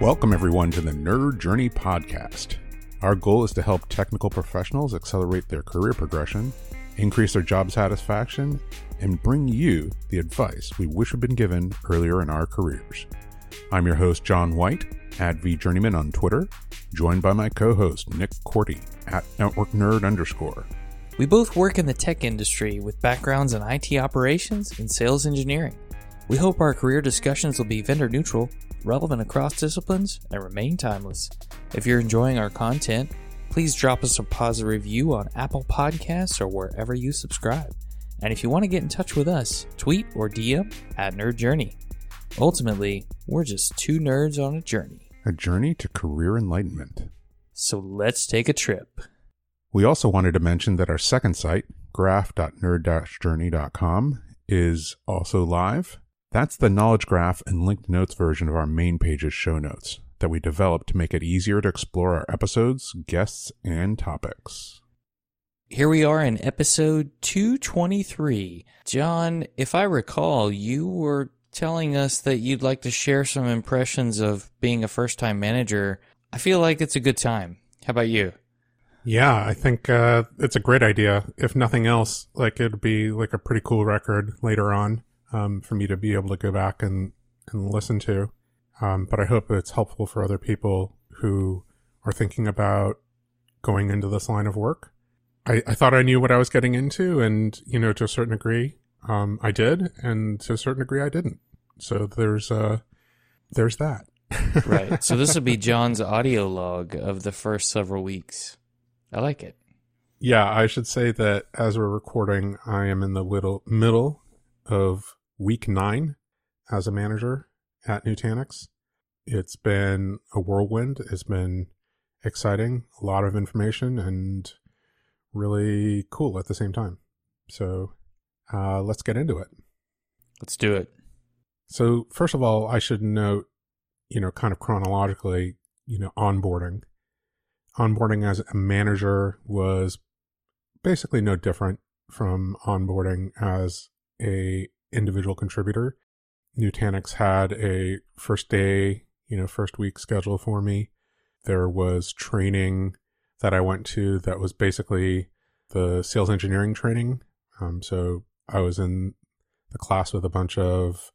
Welcome, everyone, to the Nerd Journey Podcast. Our goal is to help technical professionals accelerate their career progression, increase their job satisfaction, and bring you the advice we wish had been given earlier in our careers. I'm your host, John White, at VJourneyman on Twitter, joined by my co host, Nick Korte, at Network Nerd underscore. We both work in the tech industry with backgrounds in IT operations and sales engineering. We hope our career discussions will be vendor neutral, relevant across disciplines, and remain timeless. If you're enjoying our content, please drop us a positive review on Apple Podcasts or wherever you subscribe. And if you want to get in touch with us, tweet or DM at Nerd Journey. Ultimately, we're just two nerds on a journey. A journey to career enlightenment. So let's take a trip. We also wanted to mention that our second site, graph.nerd-journey.com, is also live. That's the knowledge graph and linked notes version of our main page's show notes that we developed to make it easier to explore our episodes, guests, and topics. Here we are in episode 223. John, if I recall, you were telling us that you'd like to share some impressions of being a first time manager. I feel like it's a good time. How about you? Yeah, I think uh, it's a great idea. If nothing else, like it'd be like a pretty cool record later on um, for me to be able to go back and, and listen to. Um, but I hope it's helpful for other people who are thinking about going into this line of work. I, I thought I knew what I was getting into, and you know, to a certain degree, um, I did, and to a certain degree, I didn't. So there's uh, there's that. right. So this would be John's audio log of the first several weeks. I like it. Yeah, I should say that as we're recording, I am in the little middle of week nine as a manager at Nutanix. It's been a whirlwind. It's been exciting, a lot of information, and really cool at the same time. So uh, let's get into it. Let's do it. So, first of all, I should note, you know, kind of chronologically, you know, onboarding onboarding as a manager was basically no different from onboarding as a individual contributor. Nutanix had a first day, you know, first week schedule for me. There was training that I went to that was basically the sales engineering training. Um, so I was in the class with a bunch of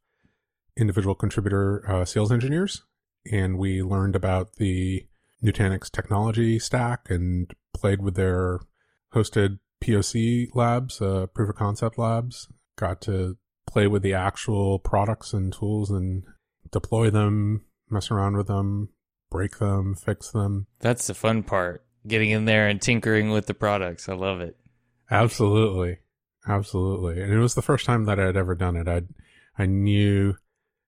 individual contributor uh, sales engineers, and we learned about the Nutanix technology stack and played with their hosted POC labs, uh, proof of concept labs. Got to play with the actual products and tools and deploy them, mess around with them, break them, fix them. That's the fun part. Getting in there and tinkering with the products. I love it. Absolutely. Absolutely. And it was the first time that I'd ever done it. I I knew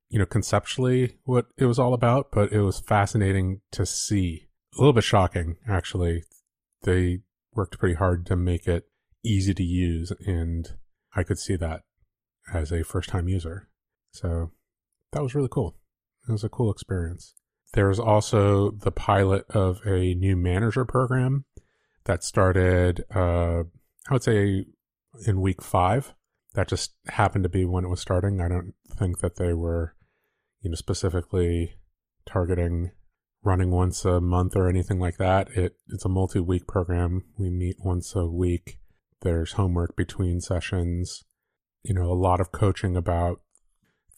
you know, conceptually what it was all about, but it was fascinating to see. A little bit shocking, actually. They worked pretty hard to make it easy to use, and I could see that as a first time user. So that was really cool. It was a cool experience. There's also the pilot of a new manager program that started, uh, I would say, in week five. That just happened to be when it was starting. I don't think that they were you know, specifically targeting running once a month or anything like that. It it's a multi-week program. We meet once a week. There's homework between sessions. You know, a lot of coaching about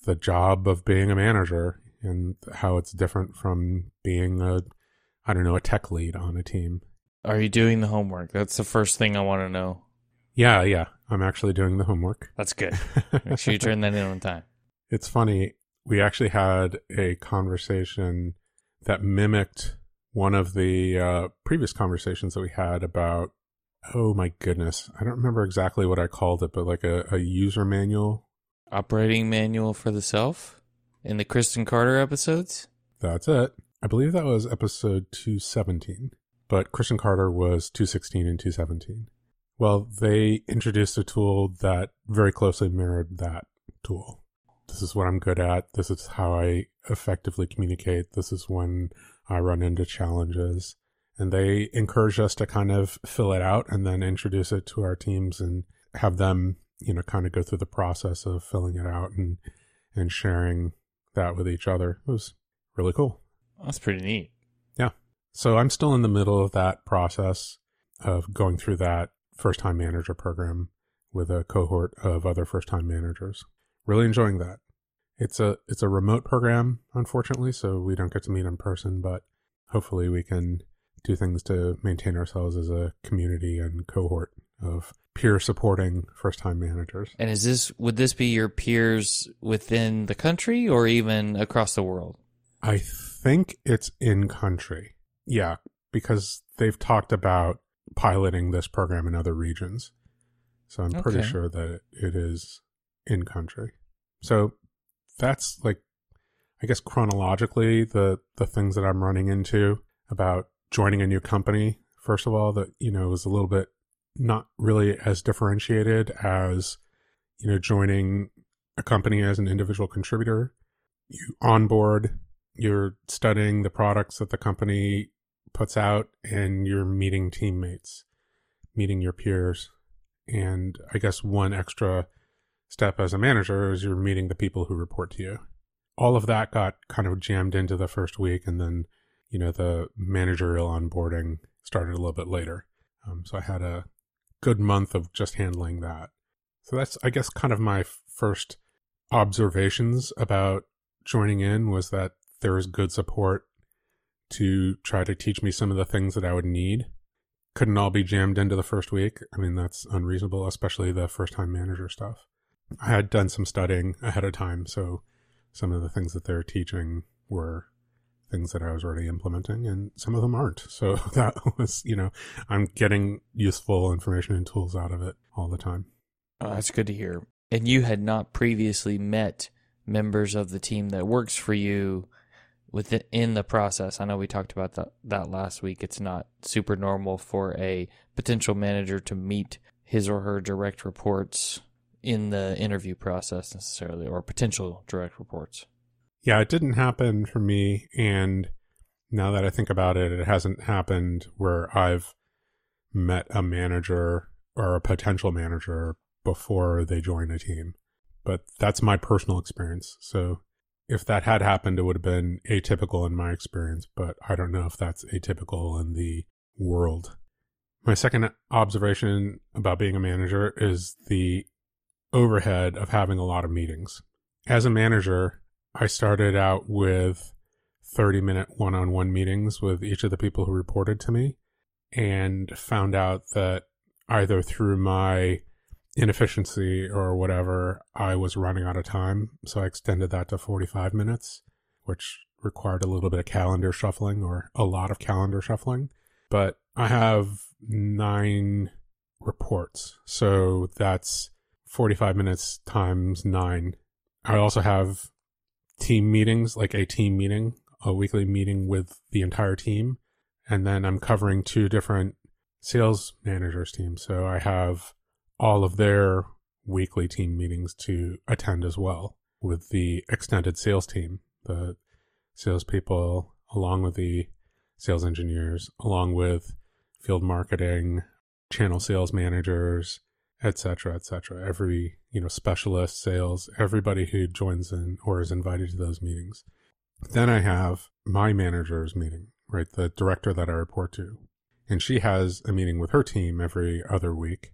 the job of being a manager and how it's different from being a I don't know, a tech lead on a team. Are you doing the homework? That's the first thing I want to know. Yeah, yeah. I'm actually doing the homework. That's good. Make sure you turn that in on time. It's funny we actually had a conversation that mimicked one of the uh, previous conversations that we had about oh my goodness i don't remember exactly what i called it but like a, a user manual operating manual for the self in the kristen carter episodes that's it i believe that was episode 217 but kristen carter was 216 and 217 well they introduced a tool that very closely mirrored that tool this is what I'm good at. This is how I effectively communicate. This is when I run into challenges. And they encourage us to kind of fill it out and then introduce it to our teams and have them, you know, kind of go through the process of filling it out and, and sharing that with each other. It was really cool. That's pretty neat. Yeah. So I'm still in the middle of that process of going through that first time manager program with a cohort of other first time managers. Really enjoying that. It's a it's a remote program, unfortunately, so we don't get to meet in person, but hopefully we can do things to maintain ourselves as a community and cohort of peer supporting first time managers. And is this would this be your peers within the country or even across the world? I think it's in country. Yeah, because they've talked about piloting this program in other regions. So I'm pretty sure that it is in country. So that's like I guess chronologically the the things that I'm running into about joining a new company. First of all, that you know was a little bit not really as differentiated as you know joining a company as an individual contributor. You onboard, you're studying the products that the company puts out, and you're meeting teammates, meeting your peers, and I guess one extra step as a manager is you're meeting the people who report to you. All of that got kind of jammed into the first week, and then you know the managerial onboarding started a little bit later. Um, so I had a good month of just handling that. So that's I guess kind of my first observations about joining in was that there was good support to try to teach me some of the things that I would need. Couldn't all be jammed into the first week. I mean, that's unreasonable, especially the first time manager stuff. I had done some studying ahead of time, so some of the things that they're teaching were things that I was already implementing, and some of them aren't. So that was, you know, I'm getting useful information and tools out of it all the time. Oh, that's good to hear. And you had not previously met members of the team that works for you within the process. I know we talked about that, that last week. It's not super normal for a potential manager to meet his or her direct reports in the interview process necessarily, or potential direct reports. Yeah, it didn't happen for me. And now that I think about it, it hasn't happened where I've met a manager or a potential manager before they join a team. But that's my personal experience. So if that had happened, it would have been atypical in my experience, but I don't know if that's atypical in the world. My second observation about being a manager is the overhead of having a lot of meetings. As a manager, I started out with 30 minute one on one meetings with each of the people who reported to me and found out that either through my inefficiency or whatever, I was running out of time. So I extended that to 45 minutes, which required a little bit of calendar shuffling or a lot of calendar shuffling. But I have nine reports. So that's 45 minutes times nine. I also have team meetings, like a team meeting, a weekly meeting with the entire team. And then I'm covering two different sales managers teams. So I have all of their weekly team meetings to attend as well with the extended sales team, the salespeople, along with the sales engineers, along with field marketing, channel sales managers, et cetera, et cetera. Every, you know, specialist, sales, everybody who joins in or is invited to those meetings. Then I have my manager's meeting, right? The director that I report to. And she has a meeting with her team every other week.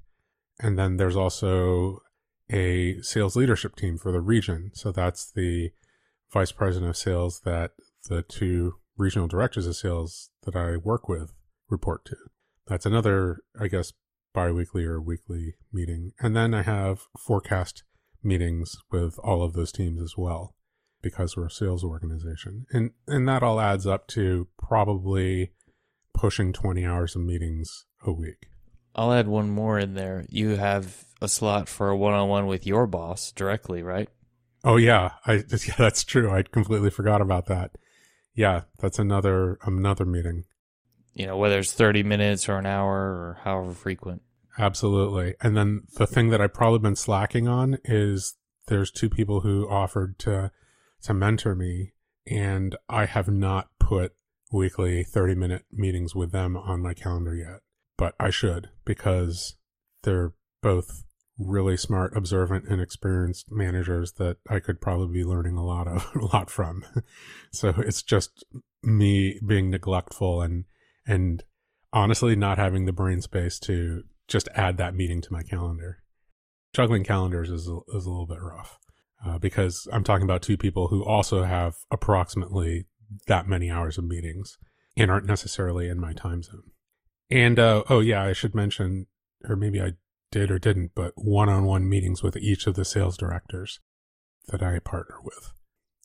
And then there's also a sales leadership team for the region. So that's the vice president of sales that the two regional directors of sales that I work with report to. That's another, I guess, biweekly or weekly meeting. And then I have forecast meetings with all of those teams as well because we're a sales organization. And and that all adds up to probably pushing 20 hours of meetings a week. I'll add one more in there. You have a slot for a one on one with your boss directly, right? Oh yeah, I yeah, that's true. I completely forgot about that. Yeah, that's another another meeting. You know, whether it's 30 minutes or an hour or however frequent. Absolutely. And then the thing that I've probably been slacking on is there's two people who offered to to mentor me and I have not put weekly 30 minute meetings with them on my calendar yet. But I should because they're both really smart, observant, and experienced managers that I could probably be learning a lot of a lot from. so it's just me being neglectful and and honestly not having the brain space to just add that meeting to my calendar. Juggling calendars is a, is a little bit rough uh, because I'm talking about two people who also have approximately that many hours of meetings and aren't necessarily in my time zone. And uh, oh yeah, I should mention, or maybe I did or didn't, but one-on-one meetings with each of the sales directors that I partner with.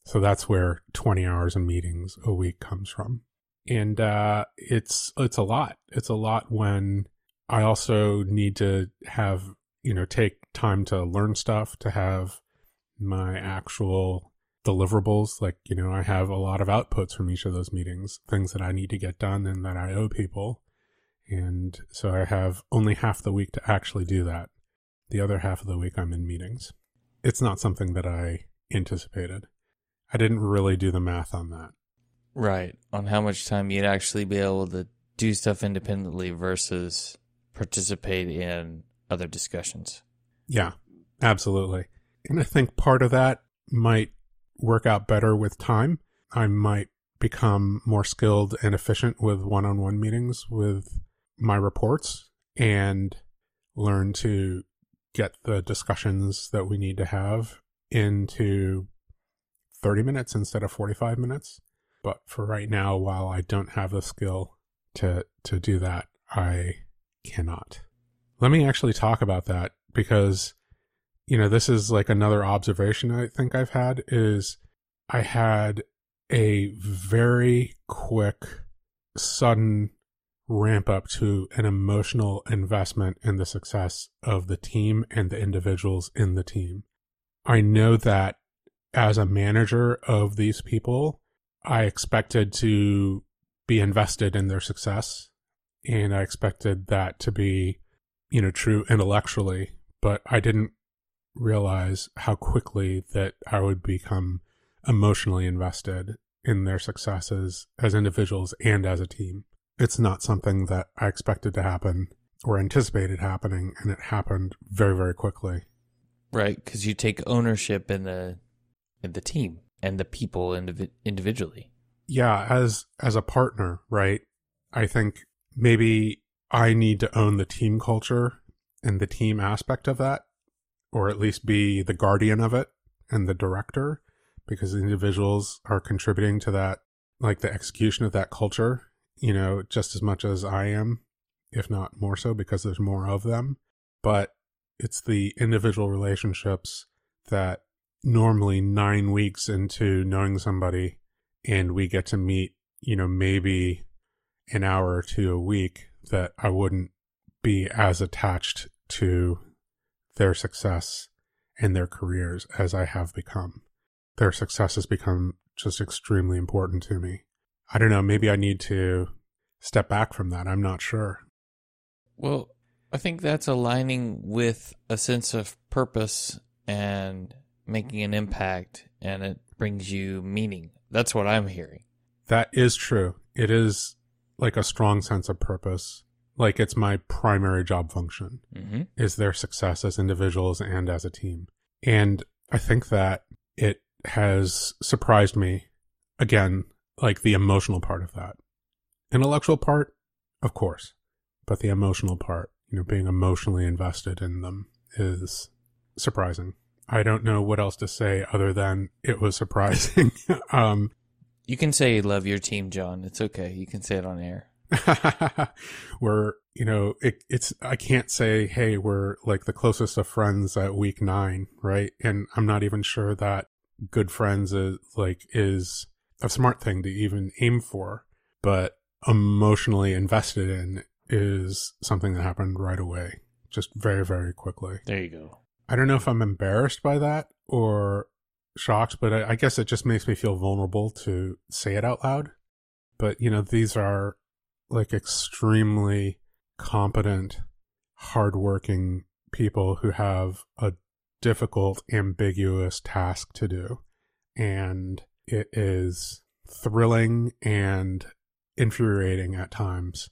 So that's where 20 hours of meetings a week comes from. And uh, it's it's a lot. It's a lot when I also need to have, you know, take time to learn stuff, to have my actual deliverables. Like, you know, I have a lot of outputs from each of those meetings, things that I need to get done and that I owe people. And so I have only half the week to actually do that. The other half of the week I'm in meetings. It's not something that I anticipated. I didn't really do the math on that. Right. On how much time you'd actually be able to do stuff independently versus participate in other discussions. Yeah, absolutely. And I think part of that might work out better with time. I might become more skilled and efficient with one on one meetings with my reports and learn to get the discussions that we need to have into 30 minutes instead of 45 minutes. But for right now, while I don't have the skill to, to do that, I cannot. Let me actually talk about that because, you know, this is like another observation I think I've had is I had a very quick, sudden ramp up to an emotional investment in the success of the team and the individuals in the team. I know that as a manager of these people, I expected to be invested in their success and I expected that to be, you know, true intellectually, but I didn't realize how quickly that I would become emotionally invested in their successes as individuals and as a team. It's not something that I expected to happen or anticipated happening, and it happened very, very quickly. Right, because you take ownership in the in the team and the people indiv- individually. Yeah, as as a partner, right? I think maybe I need to own the team culture and the team aspect of that, or at least be the guardian of it and the director, because individuals are contributing to that, like the execution of that culture, you know, just as much as I am, if not more so, because there's more of them. But it's the individual relationships that normally nine weeks into knowing somebody and we get to meet, you know, maybe an hour or two a week that I wouldn't be as attached to their success and their careers as I have become. Their success has become just extremely important to me. I don't know, maybe I need to step back from that. I'm not sure. Well, I think that's aligning with a sense of purpose and making an impact, and it brings you meaning. That's what I'm hearing. That is true. It is like a strong sense of purpose. Like it's my primary job function Mm-hmm. is their success as individuals and as a team. And I think that it has surprised me again, like the emotional part of that. Intellectual part, of course, but the emotional part, you know, being emotionally invested in them is surprising. I don't know what else to say other than it was surprising. um, You can say love your team, John. It's okay. You can say it on air. we're you know it, it's i can't say hey we're like the closest of friends at week nine right and i'm not even sure that good friends is like is a smart thing to even aim for but emotionally invested in is something that happened right away just very very quickly There you go. i don't know if i'm embarrassed by that or shocked but I, I guess it just makes me feel vulnerable to say it out loud but you know these are like extremely competent, hardworking people who have a difficult, ambiguous task to do. And it is thrilling and infuriating at times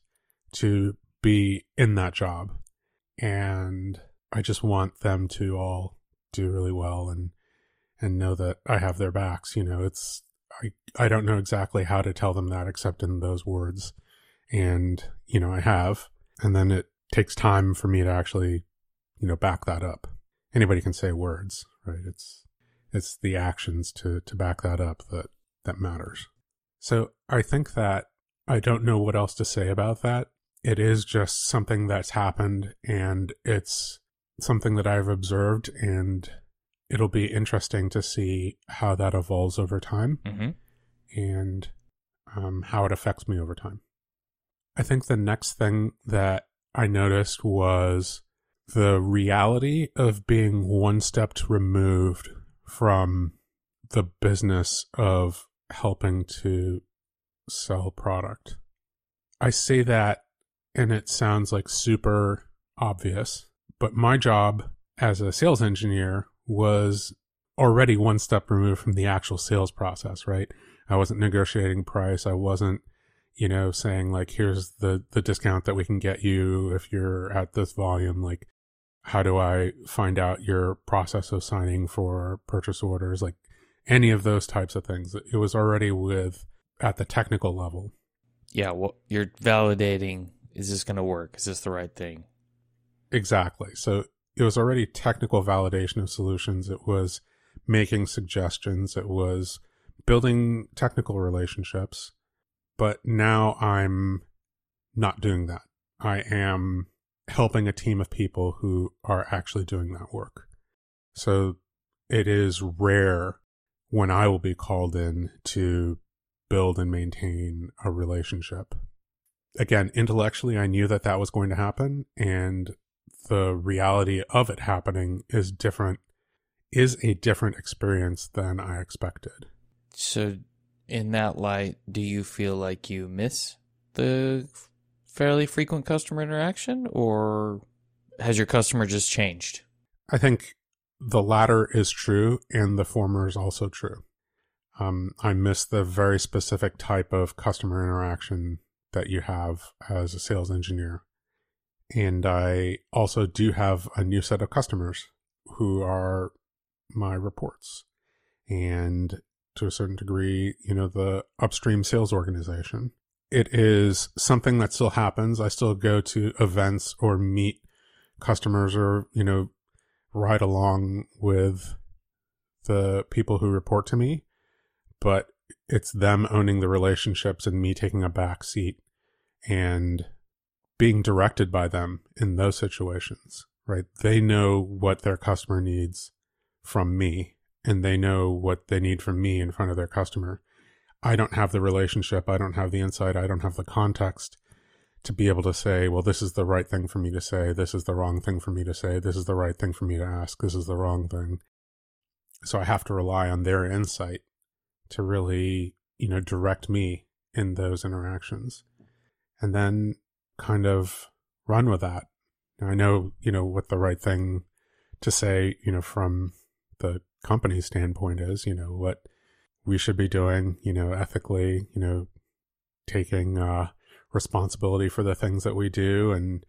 to be in that job. And I just want them to all do really well and and know that I have their backs. You know, it's I I don't know exactly how to tell them that except in those words. And, you know, I have. And then it takes time for me to actually, you know, back that up. Anybody can say words, right? It's it's the actions to to back that up that that matters. So I think that I don't know what else to say about that. It is just something that's happened and it's something that I've observed and it'll be interesting to see how that evolves over time Mm-hmm. and um, how it affects me over time. I think the next thing that I noticed was the reality of being one step removed from the business of helping to sell product. I say that and it sounds like super obvious, but my job as a sales engineer was already one step removed from the actual sales process, right? I wasn't negotiating price. I wasn't, you know, saying like, here's the, the discount that we can get you if you're at this volume. Like, how do I find out your process of signing for purchase orders? Like any of those types of things. It was already with at the technical level. Yeah, well, you're validating is this going to work? Is this the right thing? Exactly. So it was already technical validation of solutions. It was making suggestions. It was building technical relationships. But now I'm not doing that. I am helping a team of people who are actually doing that work. So it is rare when I will be called in to build and maintain a relationship. Again, intellectually, I knew that that was going to happen, and the reality of it happening is different, is a different experience than I expected. So, in that light, do you feel like you miss the fairly frequent customer interaction, or has your customer just changed? I think the latter is true, and the former is also true. Um, I miss the very specific type of customer interaction that you have as a sales engineer. And I also do have a new set of customers who are my reports. And to a certain degree, you know, the upstream sales organization. It is something that still happens. I still go to events or meet customers or, you know, ride along with the people who report to me, but it's them owning the relationships and me taking a back seat and being directed by them in those situations, right? They know what their customer needs from me and they know what they need from me in front of their customer. I don't have the relationship. I don't have the insight. I don't have the context to be able to say, well, this is the right thing for me to say. This is the wrong thing for me to say. This is the right thing for me to ask. This is the wrong thing. So I have to rely on their insight to really, you know, direct me in those interactions and then kind of run with that. I know, you know, what the right thing to say, you know, from the company standpoint is, you know, what we should be doing, you know, ethically, you know, taking uh, responsibility for the things that we do and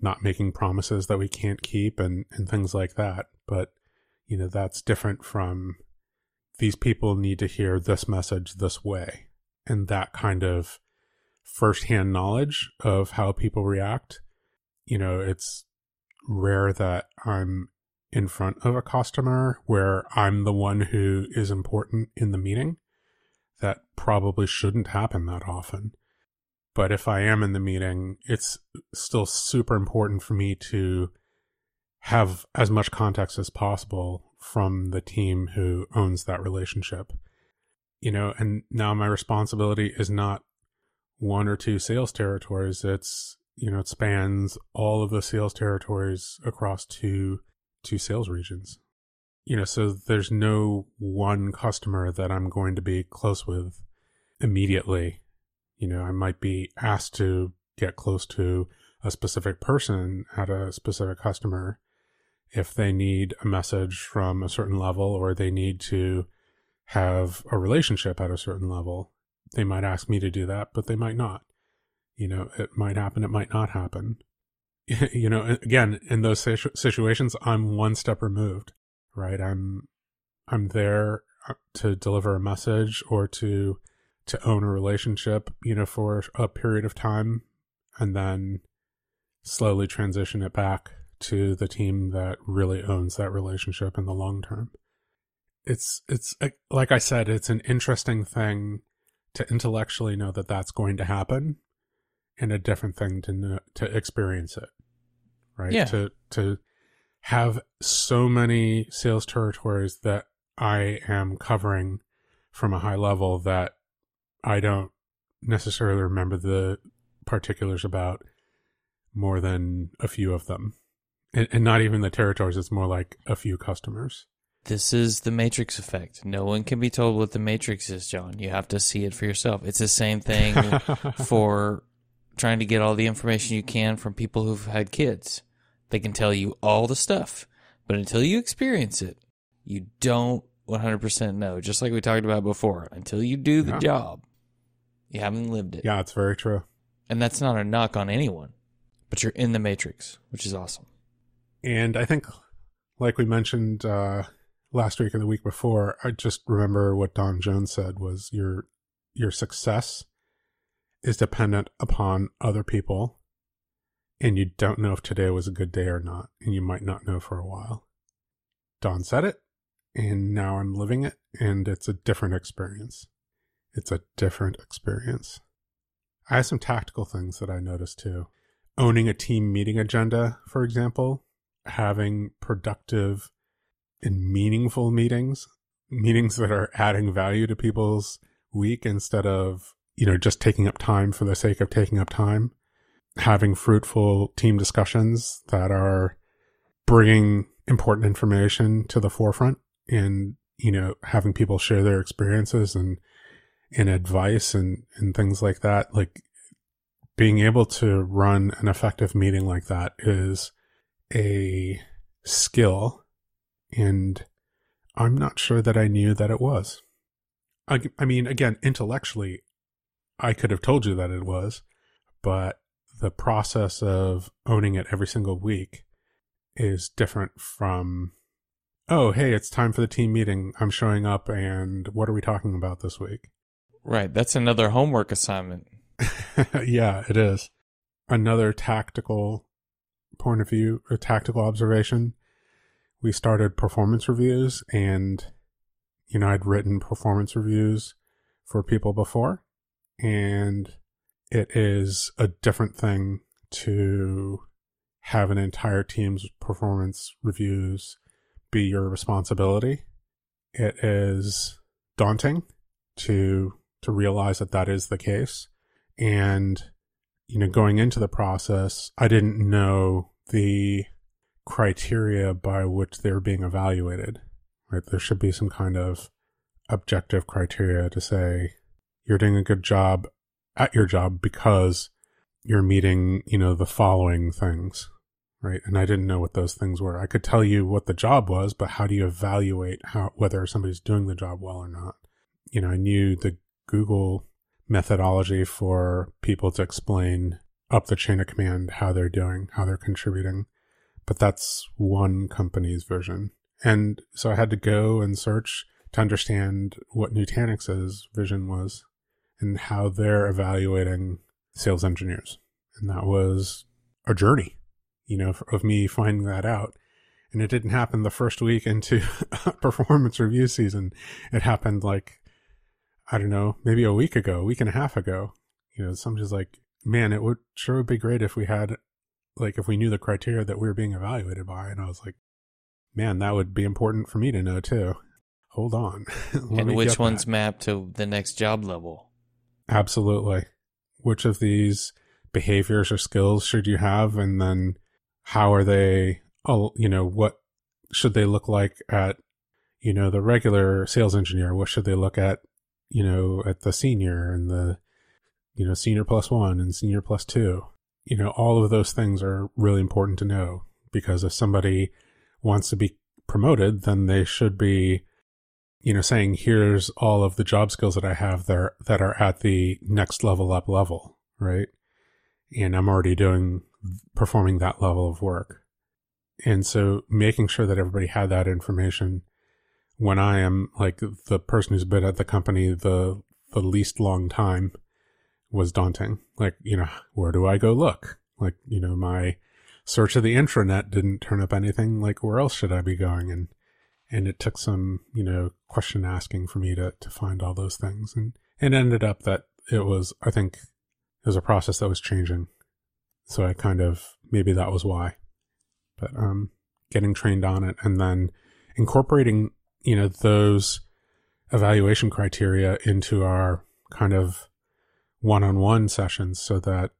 not making promises that we can't keep and, and things like that. But, you know, that's different from these people need to hear this message this way. And that kind of firsthand knowledge of how people react. You know, it's rare that I'm in front of a customer where I'm the one who is important in the meeting. That probably shouldn't happen that often. But if I am in the meeting, it's still super important for me to have as much context as possible from the team who owns that relationship. You know, and now my responsibility is not one or two sales territories. It's, you know, it spans all of the sales territories across two two sales regions. You know, so there's no one customer that I'm going to be close with immediately. You know, I might be asked to get close to a specific person at a specific customer if they need a message from a certain level or they need to have a relationship at a certain level. They might ask me to do that, but they might not. You know, it might happen, it might not happen. you know, again, in those situ- situations, I'm one step removed, right? I'm, I'm there uh, to deliver a message or to, to own a relationship, you know, for a period of time and then slowly transition it back to the team that really owns that relationship in the long term. It's, it's like I said, it's an interesting thing to intellectually know that that's going to happen and a different thing to know, to experience it right? Yeah. To to have so many sales territories that I am covering from a high level that I don't necessarily remember the particulars about more than a few of them. And, and not even the territories, it's more like a few customers. This is the Matrix effect. No one can be told what the Matrix is, John. You have to see it for yourself. It's the same thing for trying to get all the information you can from people who've had kids. They can tell you all the stuff, but until you experience it, you don't 100% know. Just like we talked about before, until you do the Yeah. job, you haven't lived it. yeah, it's very true. And that's not a knock on anyone, but you're in the matrix, which is awesome. And I think, like we mentioned uh, last week or the week before, I just remember what Don Jones said was your your success is dependent upon other people, and you don't know if today was a good day or not, and you might not know for a while. Don said it, and now I'm living it, and it's a different experience. It's a different experience. I have some tactical things that I noticed too. Owning a team meeting agenda, for example, having productive and meaningful meetings, meetings that are adding value to people's week instead of, you know, just taking up time for the sake of taking up time, having fruitful team discussions that are bringing important information to the forefront and, you know, having people share their experiences and, and advice and, and things like that. Like being able to run an effective meeting like that is a skill and I'm not sure that I knew that it was. I, I mean, again, intellectually, I could have told you that it was, but the process of owning it every single week is different from, oh, hey, it's time for the team meeting. I'm showing up, and what are we talking about this week? Right. That's another homework assignment. yeah, it is. Another tactical point of view, a tactical observation. We started performance reviews, and you know, I'd written performance reviews for people before, and it is a different thing to have an entire team's performance reviews be your responsibility. It is daunting to to realize that that is the case and you know going into the process i didn't know the criteria by which they're being evaluated right? There should be some kind of objective criteria to say you're doing a good job at your job because you're meeting you know the following things right? And i didn't know what those things were. I could tell you what the job was but how do you evaluate how whether somebody's doing the job well or not? You know i knew the google methodology for people to explain up the chain of command how they're doing, how they're contributing. But that's one company's vision. And so I had to go and search to understand what Nutanix's vision was and how they're evaluating sales engineers. And that was a journey, you know, of me finding that out. And it didn't happen the first week into performance review season. It happened like I don't know, maybe a week ago, a week and a half ago, you know, somebody's like, man, it would sure would be great if we had, like, if we knew the criteria that we were being evaluated by. And I was like, man, that would be important for me to know too. Hold on. And which one's that. mapped to the next job level? Absolutely. Which of these behaviors or skills should you have? And then how are they, oh, you know, what should they look like at, you know, the regular sales engineer? What should they look at you know, at the senior and the, you know, senior plus one and senior plus two. You know, all of those things are really important to know because if somebody wants to be promoted, then they should be, you know, saying, here's all of the job skills that I have there that are at the next level up level, right? And I'm already doing performing that level of work. And so making sure that everybody had that information when I am like the person who's been at the company the the least long time was daunting. Like, you know, where do I go look? Like, you know, my search of the intranet didn't turn up anything. Like, where else should I be going? And, and it took some, you know, question asking for me to, to find all those things. And it ended up that it was, I think it was a process that was changing. So I kind of, maybe that was why, but, um, getting trained on it and then incorporating, you know, those evaluation criteria into our kind of one-on-one sessions so that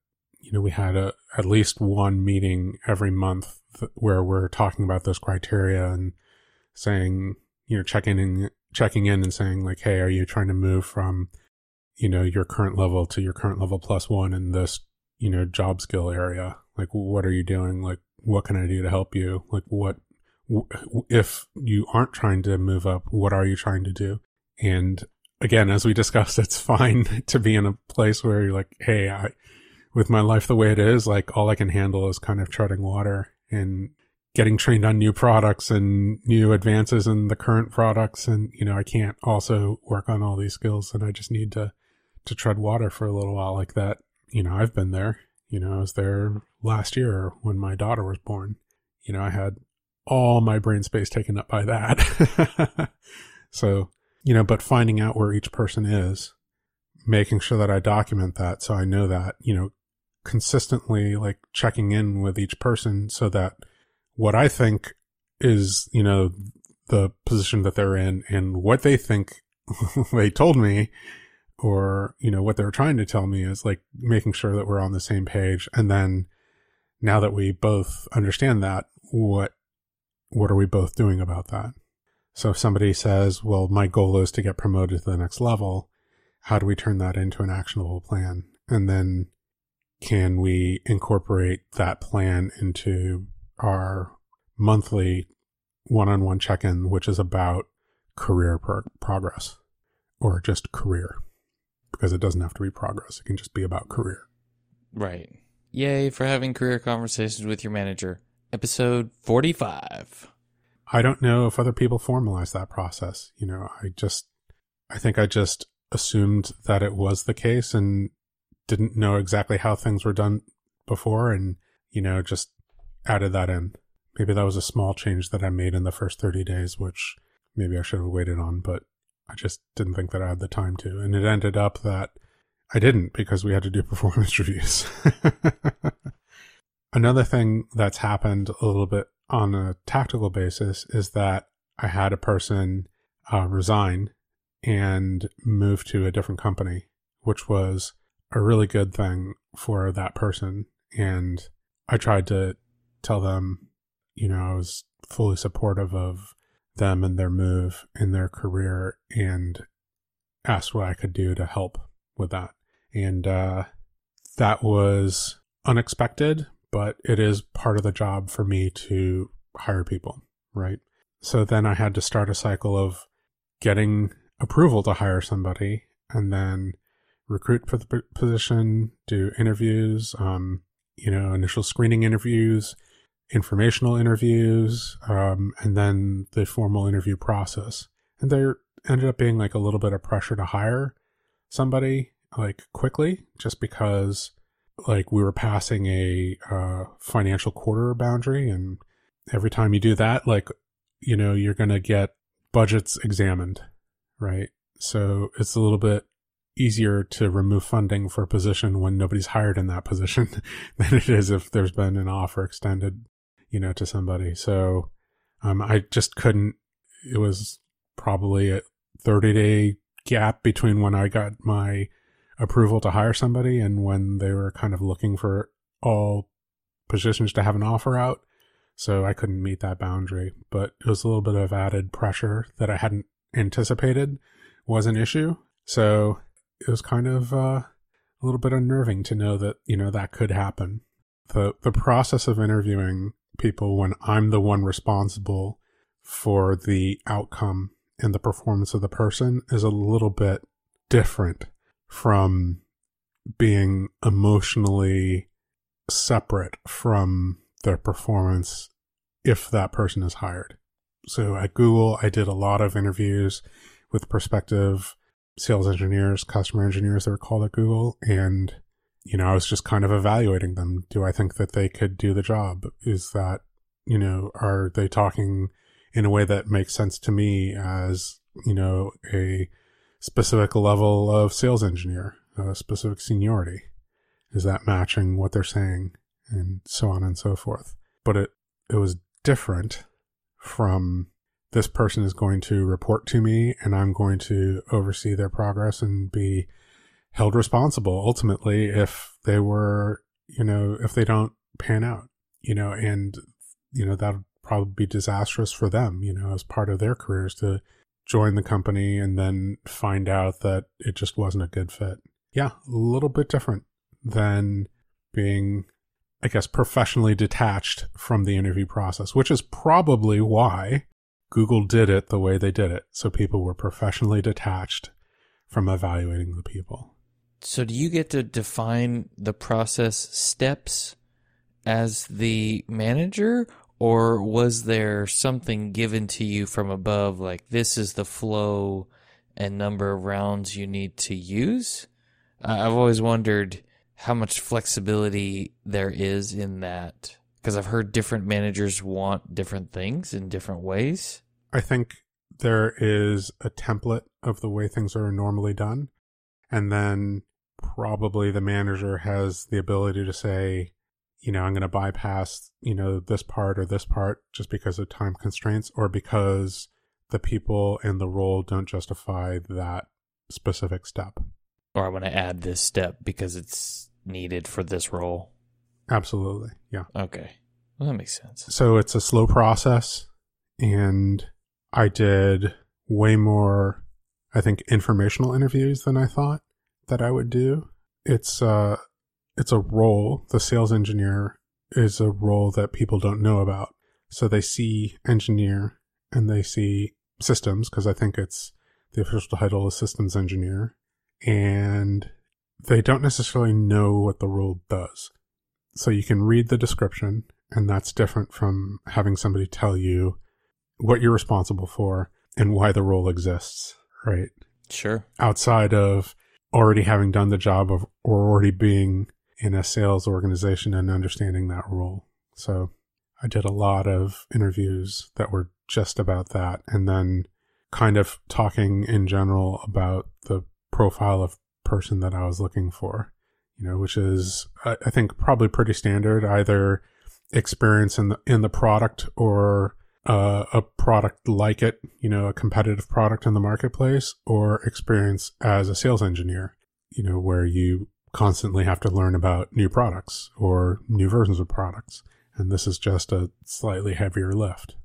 you know we had a at least one meeting every month th- where we're talking about those criteria and saying you know checking in checking in and saying like hey are you trying to move from you know your current level to your current level plus one in this you know job skill area? Like what are you doing? Like what can i do to help you? Like what if you aren't trying to move up what are you trying to do? And again, as we discussed, it's fine to be in a place where you're like, hey, I, with my life the way it is, like all I can handle is kind of treading water and getting trained on new products and new advances in the current products. And, you know, I can't also work on all these skills and I just need to, to tread water for a little while like that. You know, I've been there. You know, I was there last year when my daughter was born. You know, I had all my brain space taken up by that. so you know, but finding out where each person is, making sure that I document that so I know that, you know, consistently like checking in with each person so that what I think is, you know, the position that they're in and what they think they told me or, you know, what they're trying to tell me is like making sure that we're on the same page. And then now that we both understand that, what, what are we both doing about that? So if somebody says, well, my goal is to get promoted to the next level, how do we turn that into an actionable plan? And then can we incorporate that plan into our monthly one-on-one check-in, which is about career pro- progress or just career because it doesn't have to be progress. It can just be about career. Right. Yay for having career conversations with your manager. Episode 45. I don't know if other people formalize that process. You know, I just, I think I just assumed that it was the case and didn't know exactly how things were done before and, you know, just added that in. Maybe that was a small change that I made in the first 30 days, which maybe I should have waited on, but I just didn't think that I had the time to. And it ended up that I didn't because we had to do performance reviews. Another thing that's happened a little bit on a tactical basis is that I had a person uh, resign and move to a different company, which was a really good thing for that person. And I tried to tell them, you know, I was fully supportive of them and their move in their career and asked what I could do to help with that. And uh, that was unexpected, but it is part of the job for me to hire people, right? So then I had to start a cycle of getting approval to hire somebody and then recruit for the position, do interviews, um, you know, initial screening interviews, informational interviews, um, and then the formal interview process. And there ended up being like a little bit of pressure to hire somebody like quickly just because like we were passing a uh, financial quarter boundary and every time you do that like you know you're to get budgets examined right? So it's a little bit easier to remove funding for a position when nobody's hired in that position than it is if there's been an offer extended you know to somebody. So um, i just couldn't it was probably a 30 day gap between when i got my approval to hire somebody and when they were kind of looking for all positions to have an offer out. So I couldn't meet that boundary, but it was a little bit of added pressure that I hadn't anticipated was an issue. So it was kind of uh, a little bit unnerving to know that, you know, that could happen. The, the process of interviewing people when I'm the one responsible for the outcome and the performance of the person is a little bit different from being emotionally separate from their performance if that person is hired. So at Google, I did a lot of interviews with prospective sales engineers, customer engineers that were called at Google. And, you know, I was just kind of evaluating them. Do I think that they could do the job? Is that, you know, are they talking in a way that makes sense to me as, you know, a specific level of sales engineer, a specific seniority? Is that matching what they're saying? And so on and so forth. But it, it was different from this person is going to report to me and I'm going to oversee their progress and be held responsible ultimately if they were, you know, if they don't pan out, you know, and, you know, that would probably be disastrous for them, you know, as part of their careers to join the company and then find out that it just wasn't a good fit. Yeah, a little bit different than being I guess, professionally detached from the interview process, which is probably why Google did it the way they did it. So people were professionally detached from evaluating the people. So, do you get to define the process steps as the manager, or was there something given to you from above, like this is the flow and number of rounds you need to use? I've always wondered how much flexibility there is in that because I've heard different managers want different things in different ways. I think there is a template of the way things are normally done. And then probably the manager has the ability to say, you know, I'm going to bypass, you know, this part or this part just because of time constraints or because the people and the role don't justify that specific step. Or I want to add this step because it's needed for this role. Absolutely. Yeah. Okay. Well, that makes sense. So it's a slow process and I did way more, I think, informational interviews than I thought that I would do. It's uh it's a role, the sales engineer is a role that people don't know about. So they see engineer and they see systems because I think it's the official title is systems engineer and they don't necessarily know what the role does. So you can read the description and that's different from having somebody tell you what you're responsible for and why the role exists, right? Sure. Outside of already having done the job of or already being in a sales organization and understanding that role. So I did a lot of interviews that were just about that and then kind of talking in general about the profile of person that I was looking for, you know, which is I think probably pretty standard either experience in the in the product or uh, a product like it, you know, a competitive product in the marketplace, or experience as a sales engineer, you know, where you constantly have to learn about new products or new versions of products. And this is just a slightly heavier lift.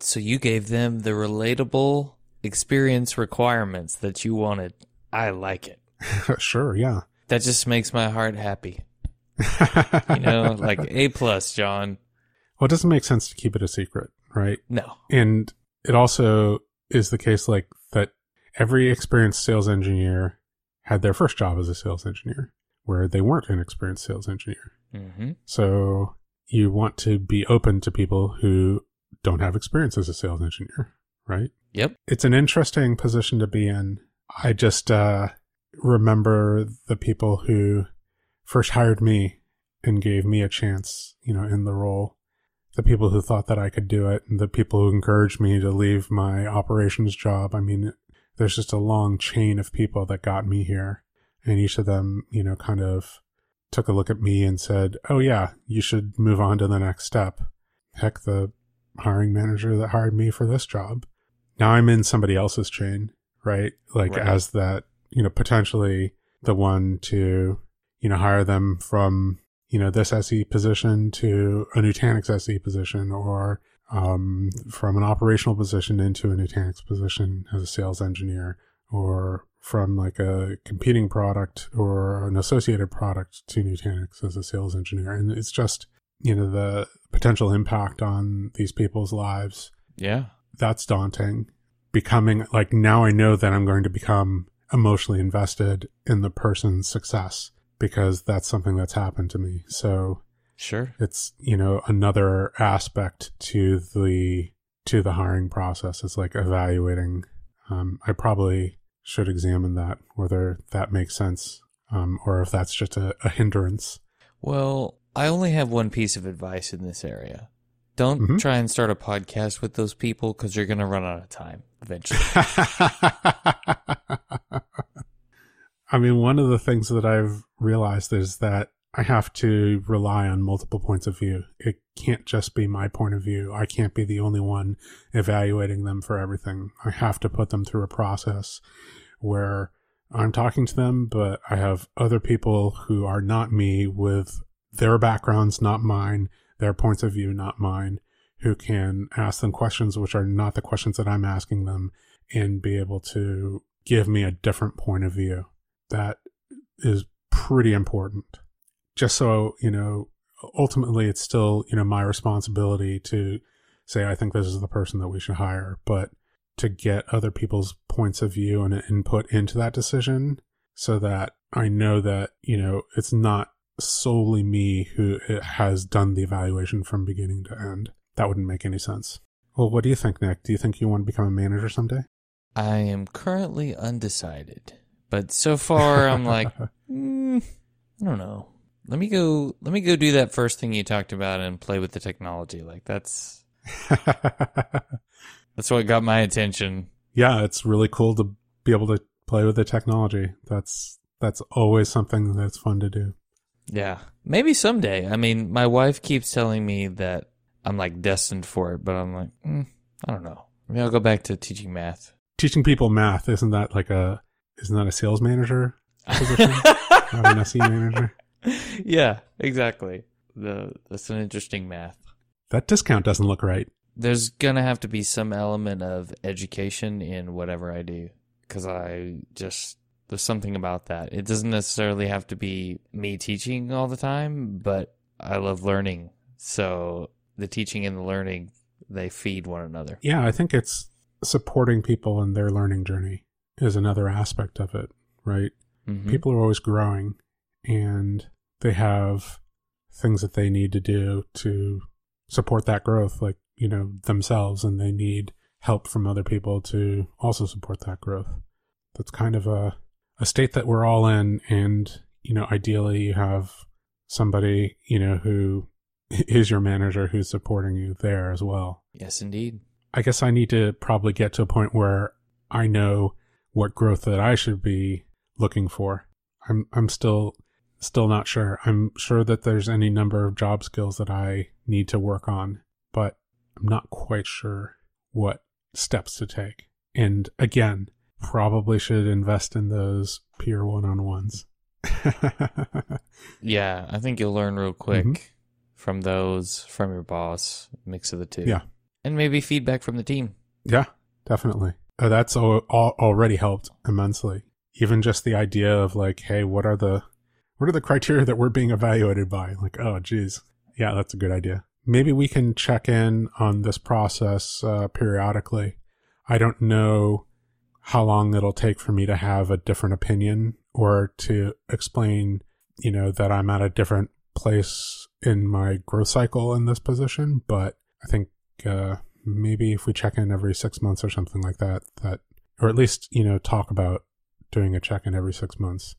So you gave them the relatable experience requirements that you wanted. I like it. sure, yeah. That just makes my heart happy. you know, like A plus, John. Well, it doesn't make sense to keep it a secret right? No. And it also is the case like that every experienced sales engineer had their first job as a sales engineer where they weren't an experienced sales engineer. Mm-hmm. So you want to be open to people who don't have experience as a sales engineer, right? Yep. It's an interesting position to be in. I just uh, remember the people who first hired me and gave me a chance, you know, in the role the people who thought that I could do it and the people who encouraged me to leave my operations job. I mean, there's just a long chain of people that got me here. And each of them, you know, kind of took a look at me and said, Oh, yeah, you should move on to the next step. Heck, the hiring manager that hired me for this job. Now I'm in somebody else's chain, right? Like, right. as that, you know, potentially the one to, you know, hire them from you know, this SE position to a Nutanix SE position or um, from an operational position into a Nutanix position as a sales engineer or from like a competing product or an associated product to Nutanix as a sales engineer. And it's just, you know, the potential impact on these people's lives. Yeah. That's daunting. Becoming like now I know that I'm going to become emotionally invested in the person's success because that's something that's happened to me. So Sure. It's, you know, another aspect to the to the hiring process. It's like evaluating. Um, I probably should examine that, whether that makes sense, um, or if that's just a, a hindrance. Well, I only have one piece of advice in this area. Don't Mhm. try and start a podcast with those people because you're going to run out of time eventually. I mean, one of the things that I've realized is that I have to rely on multiple points of view. It can't just be my point of view. I can't be the only one evaluating them for everything. I have to put them through a process where I'm talking to them, but I have other people who are not me with their backgrounds, not mine, their points of view, not mine, who can ask them questions which are not the questions that I'm asking them and be able to give me a different point of view. That is pretty important. Just so, you know, ultimately it's still, you know, my responsibility to say, I think this is the person that we should hire, but to get other people's points of view and input into that decision so that I know that, you know, it's not solely me who has done the evaluation from beginning to end. That wouldn't make any sense. Well, what do you think, Nick? Do you think you want to become a manager someday? I am currently undecided, but so far I'm like, mm, I don't know. Let me go. Let me go do that first thing you talked about and play with the technology. Like that's that's what got my attention. yeah, it's really cool to be able to play with the technology. That's that's always something that's fun to do. Yeah, maybe someday. I mean, my wife keeps telling me that I'm like destined for it, but I'm like, mm, I don't know. Maybe I'll go back to teaching math. Teaching people math isn't that like a isn't that a sales manager position? Not an SE manager. yeah, exactly. The that's an interesting math. That discount doesn't look right. There's gonna have to be some element of education in whatever I do because I just there's something about that. It doesn't necessarily have to be me teaching all the time, but I love learning. So the teaching and the learning they feed one another. Yeah, I think it's supporting people in their learning journey is another aspect of it, right? Mhm. People are always growing and they have things that they need to do to support that growth, like, you know, themselves, and they need help from other people to also support that growth. That's kind of a, a state that we're all in. And, you know, ideally you have somebody, you know, who is your manager who's supporting you there as well. Yes, indeed. I guess I need to probably get to a point where I know what growth that I should be looking for. I'm I'm still still not sure. I'm sure that there's any number of job skills that I need to work on, but I'm not quite sure what steps to take. And again, probably should invest in those peer one-on-ones. Yeah, I think you'll learn real quick Mhm. from those, from your boss, mix of the two. Yeah. And maybe feedback from the team. Yeah, definitely. Uh, that's al- al- already helped immensely. Even just the idea of like, hey, what are the what are the criteria that we're being evaluated by? Like, oh, geez, yeah, that's a good idea. Maybe we can check in on this process uh, periodically. I don't know how long it'll take for me to have a different opinion or to explain, you know, that I'm at a different place in my growth cycle in this position. But I think uh, maybe if we check in every six months or something like that, that, or at least, you know, talk about doing a check in every six months.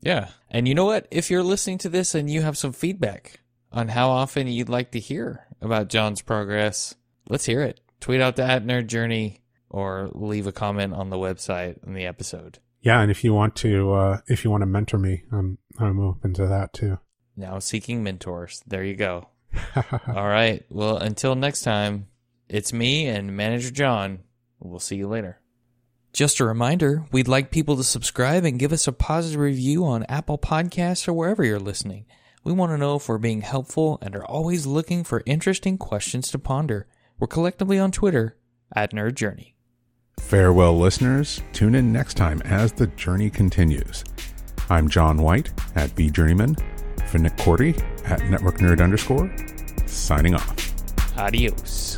Yeah. And you know what? If you're listening to this and you have some feedback on how often you'd like to hear about John's progress, let's hear it. Tweet out the at Nerd Journey or leave a comment on the website in the episode. Yeah. And if you want to, uh, if you want to mentor me, I'm, I'm open to that too. Now seeking mentors. There you go. All right. Well, until next time, it's me and Manager John. We'll see you later. Just a reminder, we'd like people to subscribe and give us a positive review on Apple Podcasts or wherever you're listening. We want to know if we're being helpful and are always looking for interesting questions to ponder. We're collectively on Twitter at Nerd Journey. Farewell, listeners. Tune in next time as the journey continues. I'm John White at vJourneyman, for Nick Korte at Network Nerd underscore, signing off. Adios.